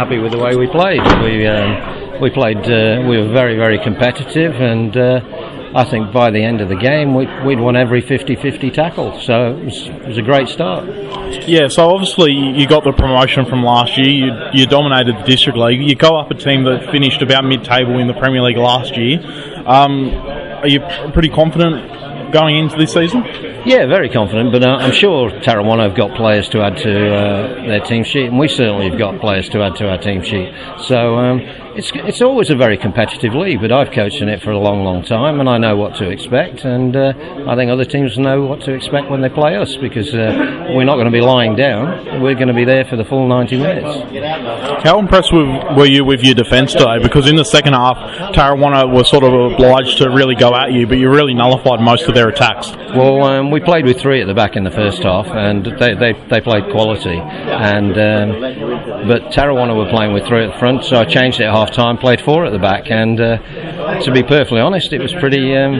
happy with the way we played. We um, we played. Uh, we were very very competitive, and uh, I think by the end of the game we'd, we'd won every 50-50 tackle. So it was, it was a great start. Yeah. So obviously you got the promotion from last year. You, you dominated the district league. You go up a team that finished about mid-table in the Premier League last year. Um, are you pretty confident going into this season? Yeah, very confident, but uh, I'm sure Tarrawanna have got players to add to uh, their team sheet, and we certainly have got players to add to our team sheet. So um, it's it's always a very competitive league, but I've coached in it for a long, long time, and I know what to expect, and uh, I think other teams know what to expect when they play us because uh, we're not going to be lying down. We're going to be there for the full 90 minutes. How impressed with, were you with your defence today? Because in the second half, Tarrawanna were sort of obliged to really go at you, but you really nullified most of their attacks. Well, um, we played with three at the back in the first half, and they, they, they played quality. And um, but Tarrawanna were playing with three at the front, so I changed it half time, played four at the back, and uh, to be perfectly honest, it was pretty um,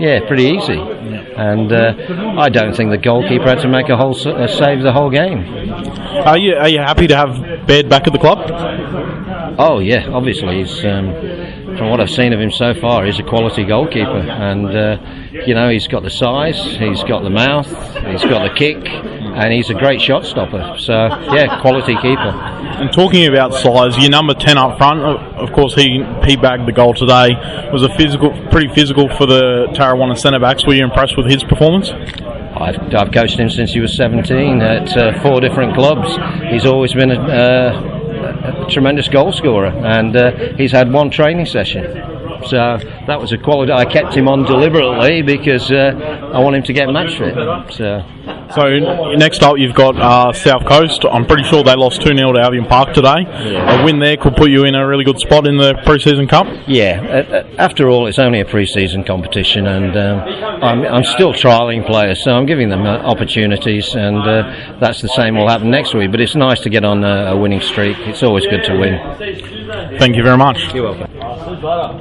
yeah pretty easy. And uh, I don't think the goalkeeper had to make a whole a save the whole game. Are you are you happy to have Baird back at the club? Oh yeah, obviously he's. Um, from what I've seen of him so far, he's a quality goalkeeper, and uh, you know he's got the size, he's got the mouth, he's got the kick, and he's a great shot stopper. So yeah, quality keeper. And talking about size, your number ten up front, of course he he bagged the goal today. Was a physical, pretty physical for the Tarrawanna centre backs. Were you impressed with his performance? I've, I've coached him since he was 17 at uh, four different clubs. He's always been a, uh, a tremendous goal scorer, and uh, he's had one training session. So that was a quality. I kept him on deliberately because uh, I want him to get match fit. So. So next up, you've got uh, South Coast. I'm pretty sure they lost two 0 to Albion Park today. Yeah. A win there could put you in a really good spot in the pre-season cup. Yeah. Uh, after all, it's only a pre-season competition, and um, I'm, I'm, still trialing players, so I'm giving them uh, opportunities, and uh, that's the same will happen next week. But it's nice to get on a, a winning streak. It's always good to win. Thank you very much. You're welcome.